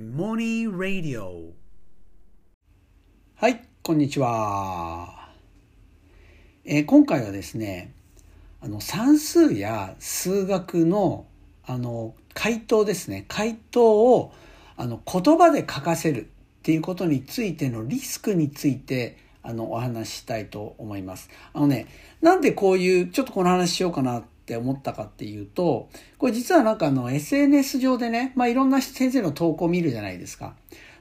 モニーラディオはい、こんにちは。えー今回はですね、あの算数や数学のあの回答ですね、回答をあの言葉で書かせるっていうことについてのリスクについてあのお話ししたいと思います。あのね、なんでこういうちょっとこの話しようかなって思ったかっていうと、これ実はなんかあの SNS 上でね、まあいろんな先生の投稿を見るじゃないですか。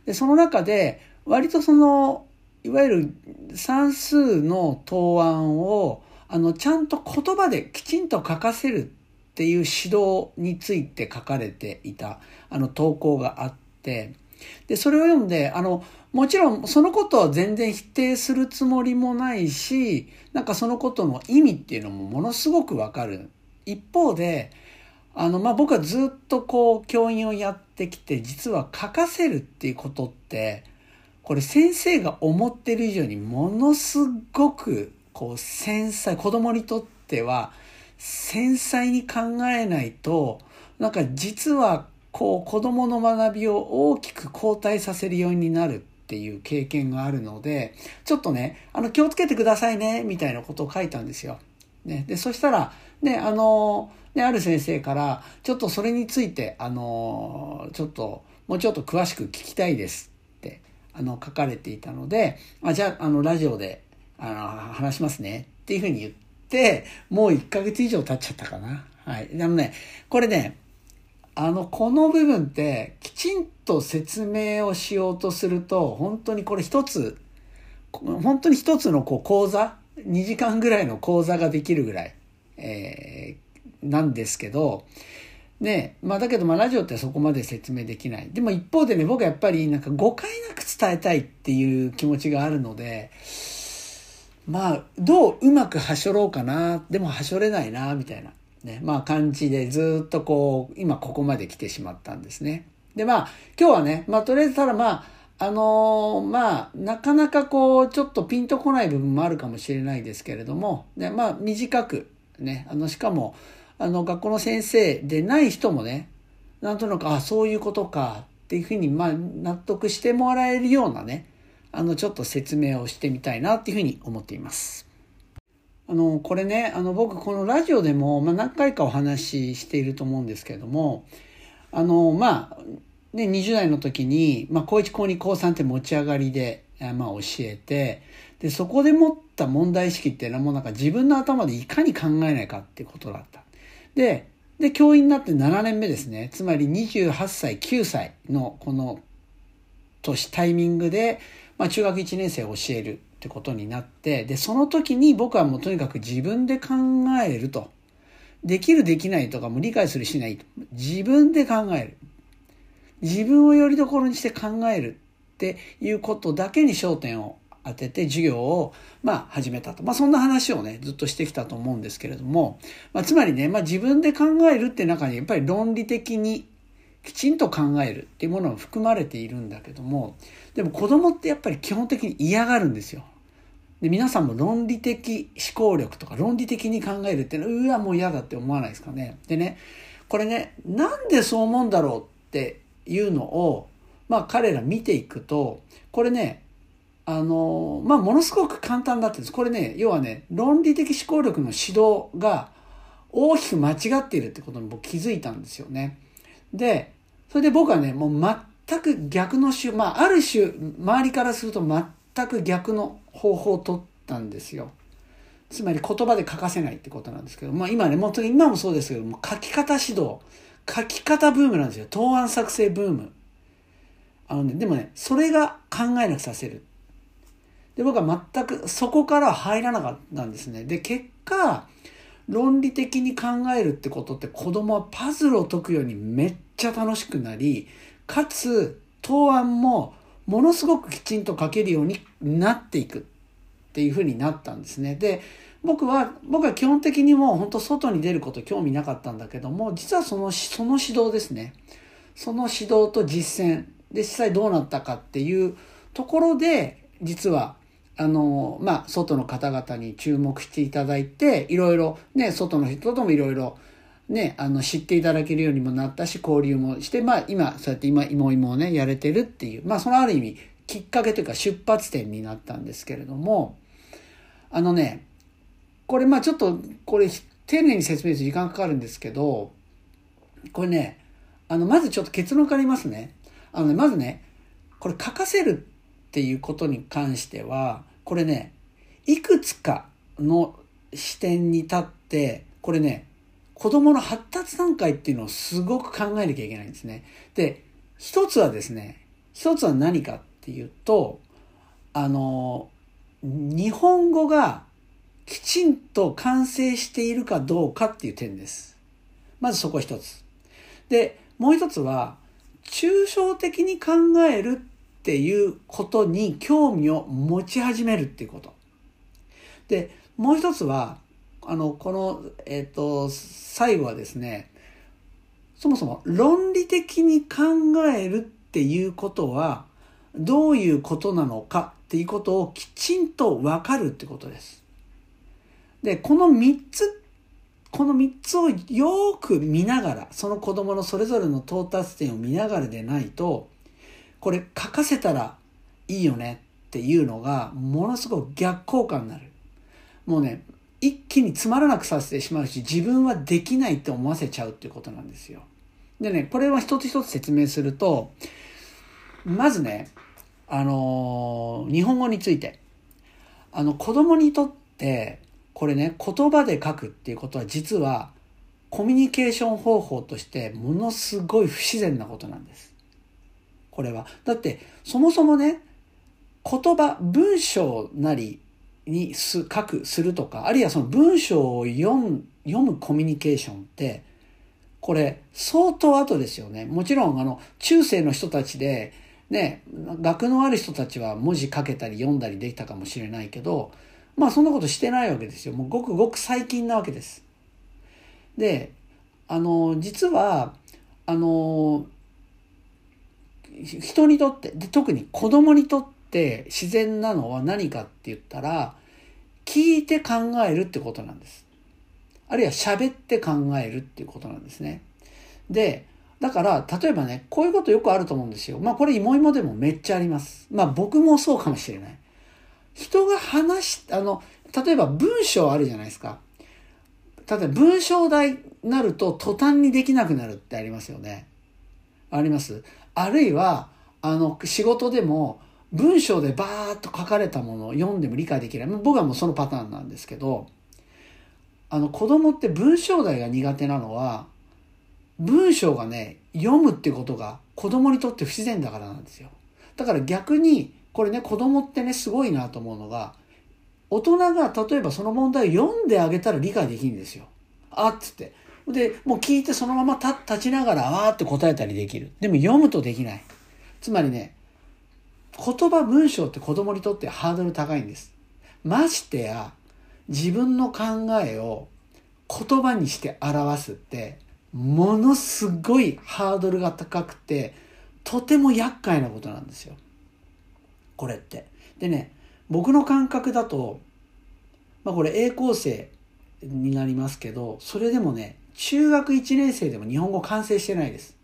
で、その中で割とそのいわゆる算数の答案をあのちゃんと言葉できちんと書かせるっていう指導について書かれていたあの投稿があってでそれを読んであのもちろんそのことは全然否定するつもりもないしなんかそのことの意味っていうのもものすごくわかる。一方であの、まあ、僕はずっとこう教員をやってきて実は書かせるっていうことってこれ先生が思ってる以上にものすごくこう繊細子供にとっては繊細に考えないとなんか実はこう子供の学びを大きく後退させるようになるっていう経験があるのでちょっとねあの気をつけてくださいねみたいなことを書いたんですよ。ね、でそしたらねあのねある先生からちょっとそれについてあのちょっともうちょっと詳しく聞きたいですってあの書かれていたのであじゃああのラジオであの話しますねっていうふうに言ってもう1ヶ月以上経っちゃったかな。はい、あのねこれねあのこの部分ってきちんと説明をしようとすると本当にこれ一つ本当に一つのこう講座2時間ぐらいの講座ができるぐらい、えーなんですけどねまあだけどまあラジオってそこまで説明できない。でも一方でね僕はやっぱりなんか誤解なく伝えたいっていう気持ちがあるのでまあどううまくはしょろうかな。でもはしょれないなみたいな。ねまあ感じでずっとこう今ここまで来てしまったんですねでまあ今日はねまあとりあえずただまああのーまあなかなかこうちょっとピンとこない部分もあるかもしれないですけれども、ね、まあ短くねあのしかもあの学校の先生でない人もねなんとなくあそういうことかっていうふうにまあ納得してもらえるようなねあのちょっと説明をしてみたいなっていうふうに思っています。あのこれねあの僕このラジオでも、まあ、何回かお話ししていると思うんですけれどもあのまあね20代の時に、まあ、高1高2高3って持ち上がりで、まあ、教えてでそこで持った問題意識っていうのはもうなんか自分の頭でいかに考えないかっていうことだった。でで教員になって7年目ですねつまり28歳9歳のこの年タイミングで、まあ、中学1年生を教えるってことになってでその時に僕はもうとにかく自分で考えると。できるできないとかも理解するしない。と自分で考える。自分をよりどころにして考えるっていうことだけに焦点を当てて授業をまあ始めたと。まあそんな話をね、ずっとしてきたと思うんですけれども、まあつまりね、まあ自分で考えるって中にやっぱり論理的にきちんと考えるっていうものが含まれているんだけども、でも子供ってやっぱり基本的に嫌がるんですよ。で皆さんも論理的思考力とか論理的に考えるっていうのはうわもう嫌だって思わないですかね。でねこれねなんでそう思うんだろうっていうのをまあ彼ら見ていくとこれねあのまあものすごく簡単だってですこれね要はね論理的思考力の指導が大きく間違っているってことに僕気づいたんですよね。でそれで僕はねもう全く逆の種まあある種周りからすると全全く逆の方法を取ったんですよ。つまり言葉で書かせないってことなんですけど、まあ今ね、もう今もそうですけども、書き方指導、書き方ブームなんですよ。答案作成ブーム。あのね、でもね、それが考えなくさせる。で、僕は全くそこから入らなかったんですね。で、結果、論理的に考えるってことって子供はパズルを解くようにめっちゃ楽しくなり、かつ答案もものすごくきちんと書けるようになっていくっていうふうになったんですね。で、僕は、僕は基本的にもう本当外に出ること興味なかったんだけども、実はその、その指導ですね。その指導と実践で実際どうなったかっていうところで、実は、あの、まあ、外の方々に注目していただいて、いろいろね、外の人ともいろいろ、ね、あの知っていただけるようにもなったし交流もして、まあ、今そうやって今芋芋をねやれてるっていうまあそのある意味きっかけというか出発点になったんですけれどもあのねこれまあちょっとこれ丁寧に説明する時間かかるんですけどこれねあのまずちょっと結論から言いますね。あのねまずねこれ書かせるっていうことに関してはこれねいくつかの視点に立ってこれね子供の発達段階っていうのをすごく考えなきゃいけないんですね。で一つはですね一つは何かっていうとあの日本語がきちんと完成しているかどうかっていう点です。まずそこ一つ。で、もう一つは、抽象的に考えるっていうことに興味を持ち始めるっていうこと。で、もう一つは、あの、この、えっ、ー、と、最後はですね、そもそも論理的に考えるっていうことは、どういうことなのかっていうことをきちんとわかるってことです。で、この3つ、この3つをよく見ながら、その子供のそれぞれの到達点を見ながらでないと、これ書かせたらいいよねっていうのが、ものすごく逆効果になる。もうね、一気につまらなくさせてしまうし、自分はできないって思わせちゃうっていうことなんですよ。でね、これは一つ一つ説明すると、まずね、あのー、日本語について。あの、子供にとって、これね、言葉で書くっていうことは実はコミュニケーション方法としてものすごい不自然なことなんです。これは。だってそもそもね、言葉、文章なりにす書く、するとか、あるいはその文章を読む、読むコミュニケーションって、これ相当後ですよね。もちろんあの中世の人たちでね、学のある人たちは文字書けたり読んだりできたかもしれないけど、まあそんなことしてないわけですよ。もうごくごく最近なわけです。で、あの、実は、あの、人にとって、で特に子供にとって自然なのは何かって言ったら、聞いて考えるってことなんです。あるいは喋って考えるっていうことなんですね。で、だから、例えばね、こういうことよくあると思うんですよ。まあこれ、いもいもでもめっちゃあります。まあ僕もそうかもしれない。人が話し、あの、例えば文章あるじゃないですか。例えば文章題になると途端にできなくなるってありますよね。あります。あるいは、あの、仕事でも文章でバーッと書かれたものを読んでも理解できない。僕はもうそのパターンなんですけど、あの子供って文章題が苦手なのは、文章がね、読むってことが子供にとって不自然だからなんですよ。だから逆にこれね、子供ってね、すごいなと思うのが、大人が例えばその問題を読んであげたら理解できるんですよ。あっつって。で、もう聞いてそのまま立ちながら、あーって答えたりできる。でも読むとできない。つまりね、言葉文章って子供にとってハードル高いんです。ましてや、自分の考えを言葉にして表すって、ものすごいハードルが高くて、とても厄介なことなんですよ。これって。でね、僕の感覚だと、まあこれ A 構成になりますけど、それでもね、中学1年生でも日本語完成してないです。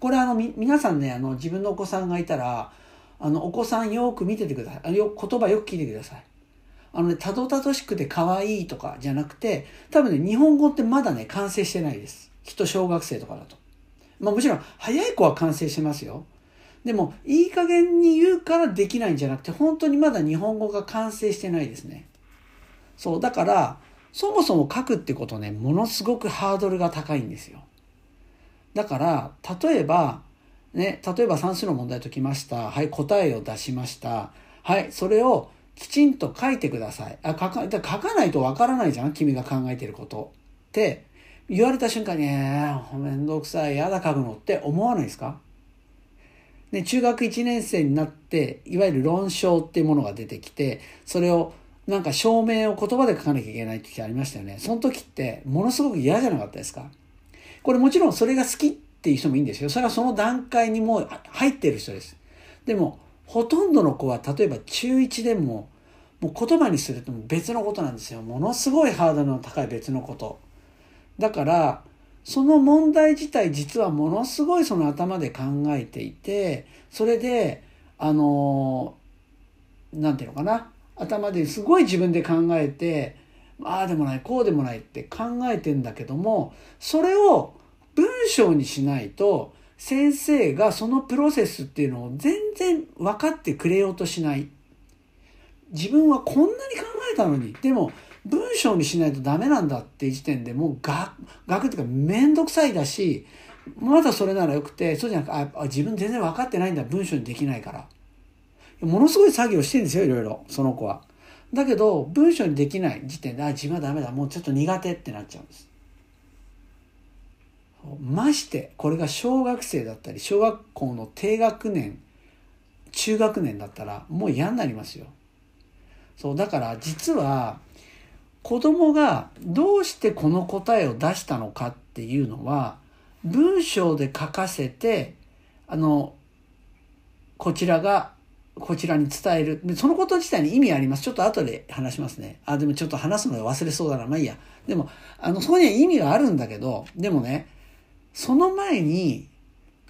これあの、み、皆さんね、あの、自分のお子さんがいたら、あの、お子さんよく見ててください。あよ言葉よく聞いてください。あのね、たどたどしくて可愛いとかじゃなくて、多分ね、日本語ってまだね、完成してないです。きっと小学生とかだと。まあもちろん、早い子は完成してますよ。でも、いい加減に言うからできないんじゃなくて、本当にまだ日本語が完成してないですね。そう、だから、そもそも書くってことね、ものすごくハードルが高いんですよ。だから、例えば、ね、例えば算数の問題解きました。はい、答えを出しました。はい、それをきちんと書いてください。あ、書か、書かないとわからないじゃん君が考えてること。って言われた瞬間に、えー、めんどくさい、やだ書くのって思わないですか？で、中学1年生になって、いわゆる論証っていうものが出てきて、それをなんか証明を言葉で書かなきゃいけない時ありましたよね。その時ってものすごく嫌じゃなかったですか？これもちろんそれが好きっていう人もいいんですよ。それはその段階にもう入ってる人です。でも、ほとんどの子は例えば中1でも、もう言葉にすると別のことなんですよ。ものすごいハードルの高い別のこと。だから、その問題自体実はものすごいその頭で考えていてそれであのなんていうのかな頭ですごい自分で考えてああでもないこうでもないって考えてんだけどもそれを文章にしないと先生がそのプロセスっていうのを全然分かってくれようとしない。自分はこんなに考えたのに。でも文章にしないとダメなんだっていう時点でもう学学っていうか面倒くさいだしまだそれならよくてそうじゃなくああ自分全然分かってないんだ。文章にできないから。ものすごい作業してるんですよいろいろ。その子は。だけど文章にできない時点であ自分はダメだ。もうちょっと苦手ってなっちゃうんです。ましてこれが小学生だったり小学校の低学年中学年だったらもう嫌になりますよ。そうだから実は子供がどうしてこの答えを出したのかっていうのは文章で書かせてあのこちらがこちらに伝える。そのこと自体に意味あります。ちょっと後で話しますね。あでもちょっと話すので忘れそうだな。まあいいや。でもあのそこには意味があるんだけどでもねその前に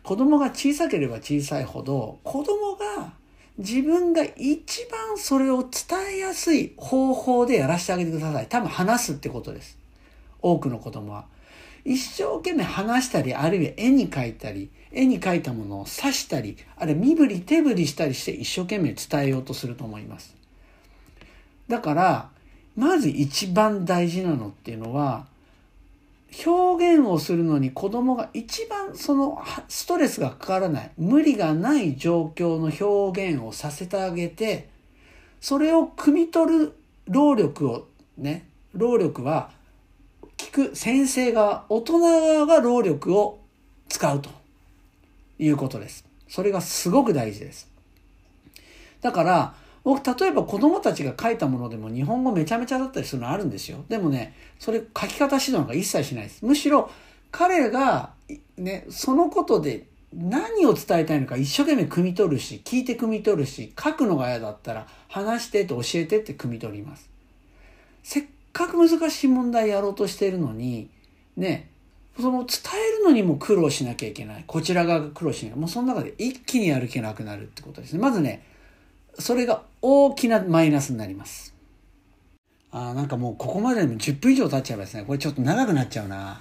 子供が小さければ小さいほど子供が自分が一番それを伝えやすい方法でやらせてあげてください。多分話すってことです。多くの子供は。一生懸命話したり、あるいは絵に描いたり、絵に描いたものを刺したり、あるいは身振り手振りしたりして一生懸命伝えようとすると思います。だから、まず一番大事なのっていうのは、表現をするのに子供が一番そのストレスがかからない無理がない状況の表現をさせてあげてそれを汲み取る労力をね労力は聞く先生が大人側が労力を使うということです。それがすごく大事です。だから僕、例えば子供たちが書いたものでも日本語めちゃめちゃだったりするのあるんですよ。でもね、それ書き方指導なんか一切しないです。むしろ彼が、ね、そのことで何を伝えたいのか一生懸命汲み取るし、聞いて汲み取るし、書くのが嫌だったら話してと教えてって汲み取ります。せっかく難しい問題やろうとしているのに、ね、その伝えるのにも苦労しなきゃいけない。こちら側が苦労しない。もうその中で一気にやる気なくなるってことですね。まずね、それが大きなマイナスになります。あなんかもうここまでも10分以上経っちゃいますね。これちょっと長くなっちゃうな。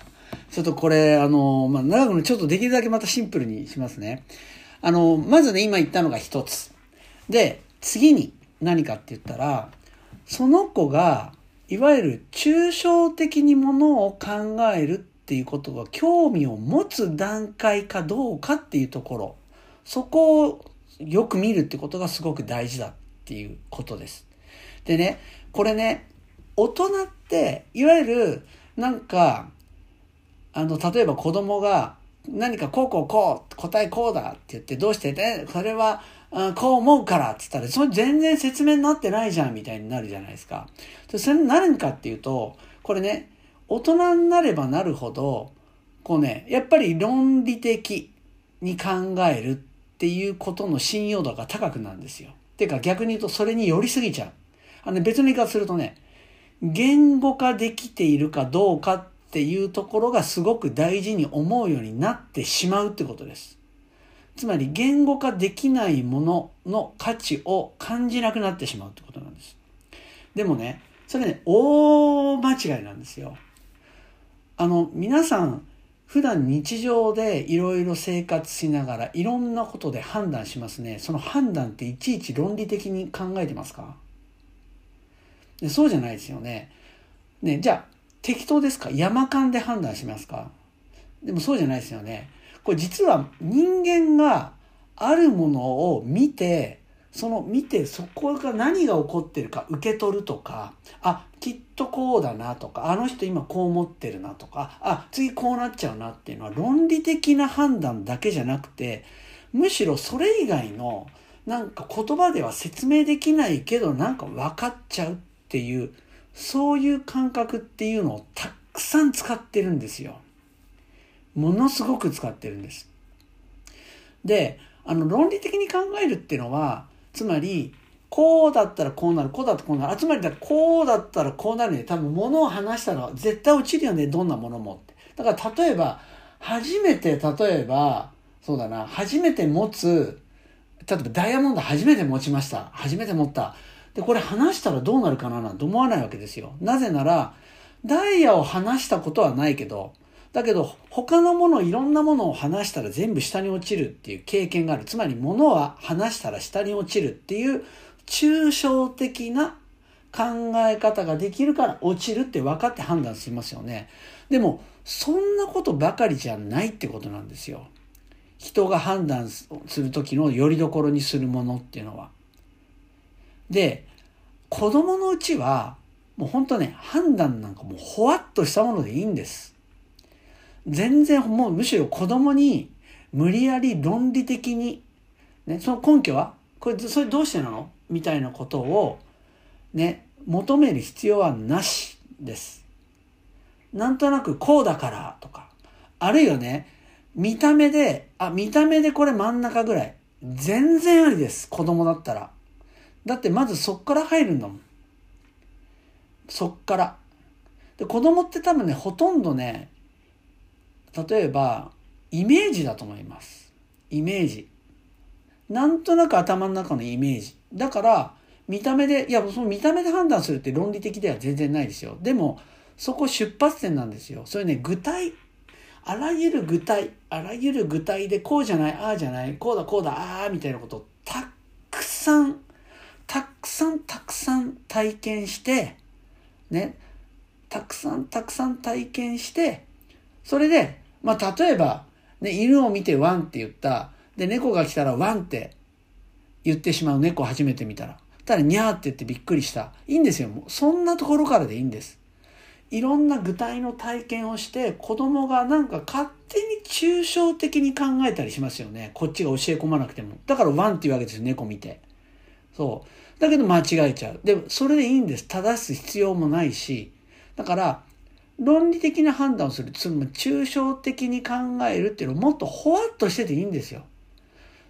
ちょっとこれ、あの、まあ、長くちょっとできるだけまたシンプルにしますね。あの、まずね、今言ったのが一つ。で、次に何かって言ったら、その子が、いわゆる抽象的にものを考えるっていうことが興味を持つ段階かどうかっていうところ。そこをよく見るってことがすごく大事だっていうことです。でね、これね、大人って、いわゆる、なんか、あの、例えば子供が何かこうこうこう、答えこうだって言って、どうしてね、それは、こう思うからって言ったら、それ全然説明になってないじゃんみたいになるじゃないですか。それになるんかっていうと、これね、大人になればなるほど、こうね、やっぱり論理的に考えるっていうことの信用度が高くなるんですよ。てか逆に言うとそれに寄りすぎちゃう。あの、別の言い方するとね、言語化できているかどうかっていうところがすごく大事に思うようになってしまうってことです。つまり言語化できないものの価値を感じなくなってしまうってことなんです。でもね、それね、大間違いなんですよ。あの、皆さん、普段日常でいろいろ生活しながらいろんなことで判断しますね。その判断っていちいち論理的に考えてますか？でそうじゃないですよね。ね、じゃあ適当ですか？山間で判断しますか？でもそうじゃないですよね。これ実は人間があるものを見てその見てそこが何が起こってるか受け取るとかあきっとこうだなとかあの人今こう思ってるなとかあ次こうなっちゃうなっていうのは論理的な判断だけじゃなくてむしろそれ以外のなんか言葉では説明できないけどなんか分かっちゃうっていうそういう感覚っていうのをたくさん使ってるんですよ。ものすごく使ってるんです。で、あの論理的に考えるっていうのはつまり、こうだったらこうなる、こうだったらこうなる。あつまりだ、こうだったらこうなるね。多分物を話したら絶対落ちるよね、どんなものもって。だから例えば、初めて例えば、そうだな、初めて持つ、例えばダイヤモンド初めて持ちました。初めて持った。で、これ話したらどうなるかななんて思わないわけですよ。なぜなら、ダイヤを話したことはないけど、だけど他のもの、いろんなものを話したら全部下に落ちるっていう経験がある。つまり物は話したら下に落ちるっていう抽象的な考え方ができるから落ちるって分かって判断しますよね。でも、そんなことばかりじゃないってことなんですよ。人が判断する時の拠り所にするものっていうのは。で、子供のうちは、もう本当ね、判断なんかもうほわっとしたものでいいんです。全然もうむしろ子供に無理やり論理的に、ね、その根拠はこれ、それどうしてなの？みたいなことをね、求める必要はなしです。なんとなくこうだからとか、あるいはね、見た目で、あ、見た目でこれ真ん中ぐらい。全然ありです。子供だったら。だってまずそっから入るんだもん。そっから。で、子供って多分ね、ほとんどね、例えば、イメージだと思います。イメージ。なんとなく頭の中のイメージ。だから、見た目で、いや、その見た目で判断するって論理的では全然ないですよ。でも、そこ出発点なんですよ。それね、具体、あらゆる具体、あらゆる具体でこうじゃない、ああじゃない、こうだ、こうだ、ああ、みたいなことをたくさん、たくさん、たくさん体験して、ね、たくさん、たくさん体験して、それで、まあ、例えば、ね、犬を見てワンって言った。で、猫が来たらワンって言ってしまう猫初めて見たら。ただ、にゃーって言ってびっくりした。いいんですよ。もう、そんなところからでいいんです。いろんな具体の体験をして子供がなんか勝手に抽象的に考えたりしますよね。こっちが教え込まなくても。だからワンっていうわけですよ、猫見て。そう。だけど間違えちゃう。でそれでいいんです。正す必要もないし。だから、論理的な判断をする。つまり抽象的に考えるっていうのをもっとほわっとしてていいんですよ。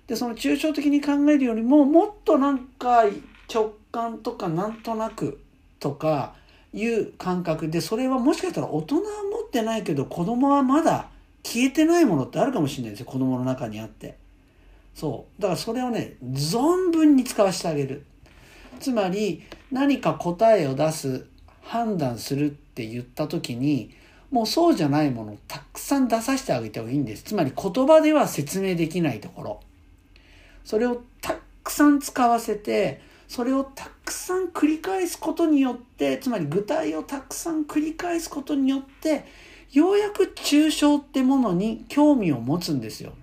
で、その抽象的に考えるよりももっとなんか直感とかなんとなくとか、いう感覚で、それはもしかしたら大人は持ってないけど、子供はまだ消えてないものってあるかもしれないですよ。子供の中にあって。そう。だからそれをね、存分に使わせてあげる。つまり、何か答えを出す、判断するって言った時に、もうそうじゃないものをたくさん出させてあげた方がいいんです。つまり言葉では説明できないところ。それをたくさん使わせて、それをたくさん繰り返すことによってつまり具体をたくさん繰り返すことによってようやく抽象ってものに興味を持つんですよ。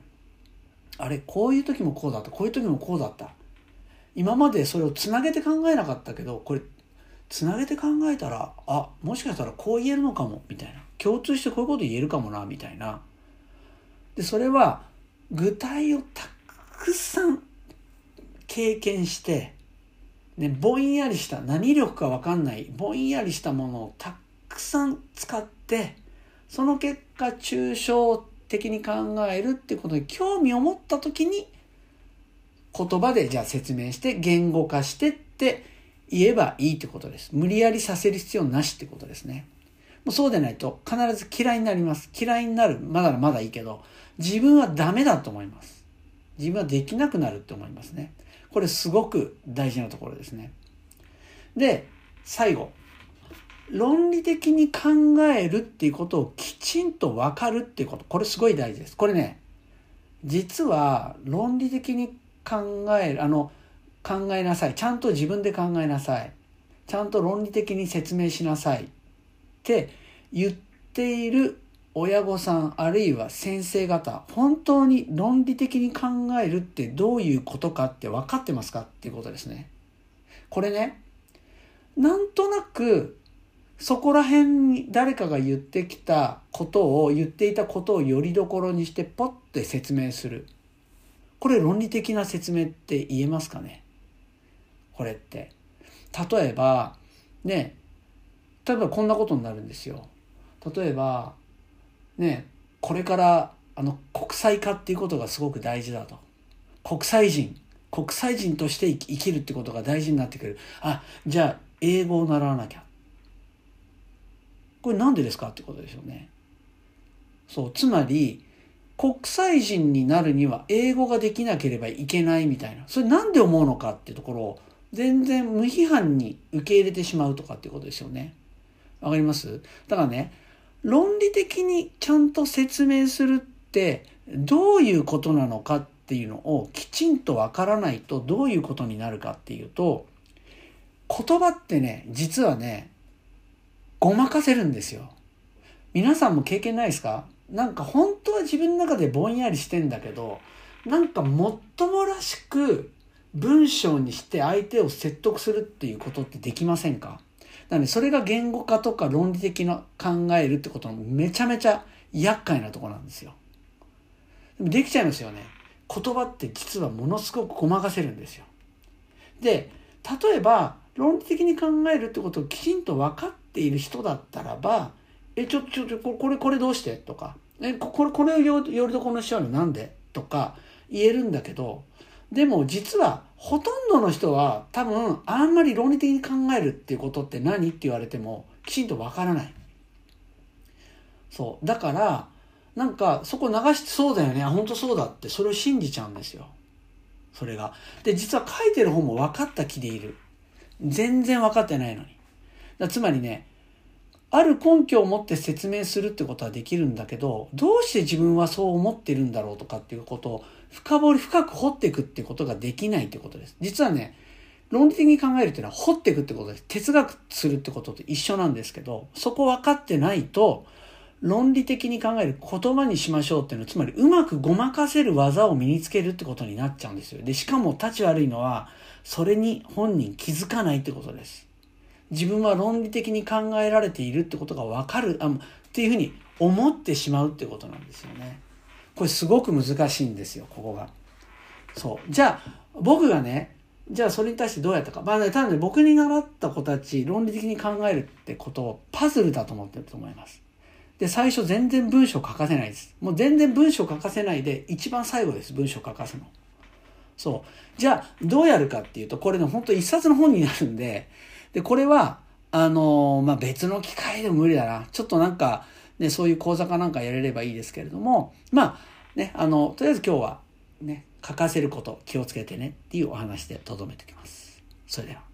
あれこういう時もこうだったこういう時もこうだった今までそれをつなげて考えなかったけどこれつなげて考えたらあもしかしたらこう言えるのかもみたいな。共通してこういうこと言えるかもなみたいな。でそれは具体をたくさん経験してね、ぼんやりした何力かわかんないぼんやりしたものをたくさん使ってその結果抽象的に考えるってことに興味を持った時に言葉でじゃあ説明して言語化してって言えばいいってことです。無理やりさせる必要なしってことですね。もうそうでないと必ず嫌いになります。嫌いになる。まだまだいいけど、自分はダメだと思います。自分はできなくなるって思いますね。これすごく大事なところですね。で、最後。論理的に考えるっていうことをきちんと分かるっていうこと。これすごい大事です。これね、実は論理的に考える、あの、考えなさい。ちゃんと自分で考えなさい。ちゃんと論理的に説明しなさい。って言っている親御さんあるいは先生方本当に論理的に考えるってどういうことかって分かってますかっていうことですね。これねなんとなくそこら辺に誰かが言ってきたことを言っていたことをよりどころにしてポッて説明する。これ論理的な説明って言えますかね？これって。例えばね例えばこんなことになるんですよ。例えばね、これからあの国際化っていうことがすごく大事だと。国際人、国際人として生きるってことが大事になってくる。あ、じゃあ英語を習わなきゃ。これなんでですかってことですよね。そう、つまり、国際人になるには英語ができなければいけないみたいな。それなんで思うのかってところを全然無批判に受け入れてしまうとかっていうことですよね。わかります？だからね、論理的にちゃんと説明するってどういうことなのかっていうのをきちんとわからないとどういうことになるかっていうと、言葉ってね、実はね、ごまかせるんですよ。皆さんも経験ないですか？なんか本当は自分の中でぼんやりしてんだけど、なんかもっともらしく文章にして相手を説得するっていうことってできませんか？なのでそれが言語化とか論理的な考えるってことのめちゃめちゃ厄介なとこなんですよ。でもできちゃいますよね。言葉って実はものすごくごまかせるんですよ。で、例えば論理的に考えるってことをきちんと分かっている人だったらば、え、ちょ、ちょ、ちょ、これ、これどうして？とか、え、これ、これをよりどこのしようの？なんで？とか言えるんだけど、でも実はほとんどの人は多分あんまり論理的に考えるっていうことって何って言われてもきちんとわからない。そう。だから、なんかそこ流してそうだよね。本当そうだってそれを信じちゃうんですよ。それが。で、実は書いてる方も分かった気でいる。全然分かってないのに。だつまりね、ある根拠を持って説明するってことはできるんだけど、どうして自分はそう思ってるんだろうとかっていうことを深掘り深く掘っていくってことができないってことです。実はね、論理的に考えるっていうのは掘っていくってことです。哲学するってことと一緒なんですけど、そこ分かってないと、論理的に考える言葉にしましょうっていうのは、つまりうまくごまかせる技を身につけるってことになっちゃうんですよ。で、しかも立ち悪いのは、それに本人気づかないってことです。自分は論理的に考えられているってことがわかる、あっていうふうに思ってしまうってことなんですよね。これすごく難しいんですよ、ここが。そう。じゃあ、僕がね、じゃあそれに対してどうやったか。まあね、ただね、僕に習った子たち、論理的に考えるってことをパズルだと思ってると思います。で、最初全然文章書かせないです。もう全然文章書かせないで、一番最後です、文章書かすの。そう。じゃあ、どうやるかっていうと、これね、本当一冊の本になるんで、で、これは、あのー、まあ、別の機会でも無理だな。ちょっとなんか、ね、そういう講座かなんかやれればいいですけれども、まあ、ね、あの、とりあえず今日は、ね、書かせること気をつけてねっていうお話でとどめておきます。それでは。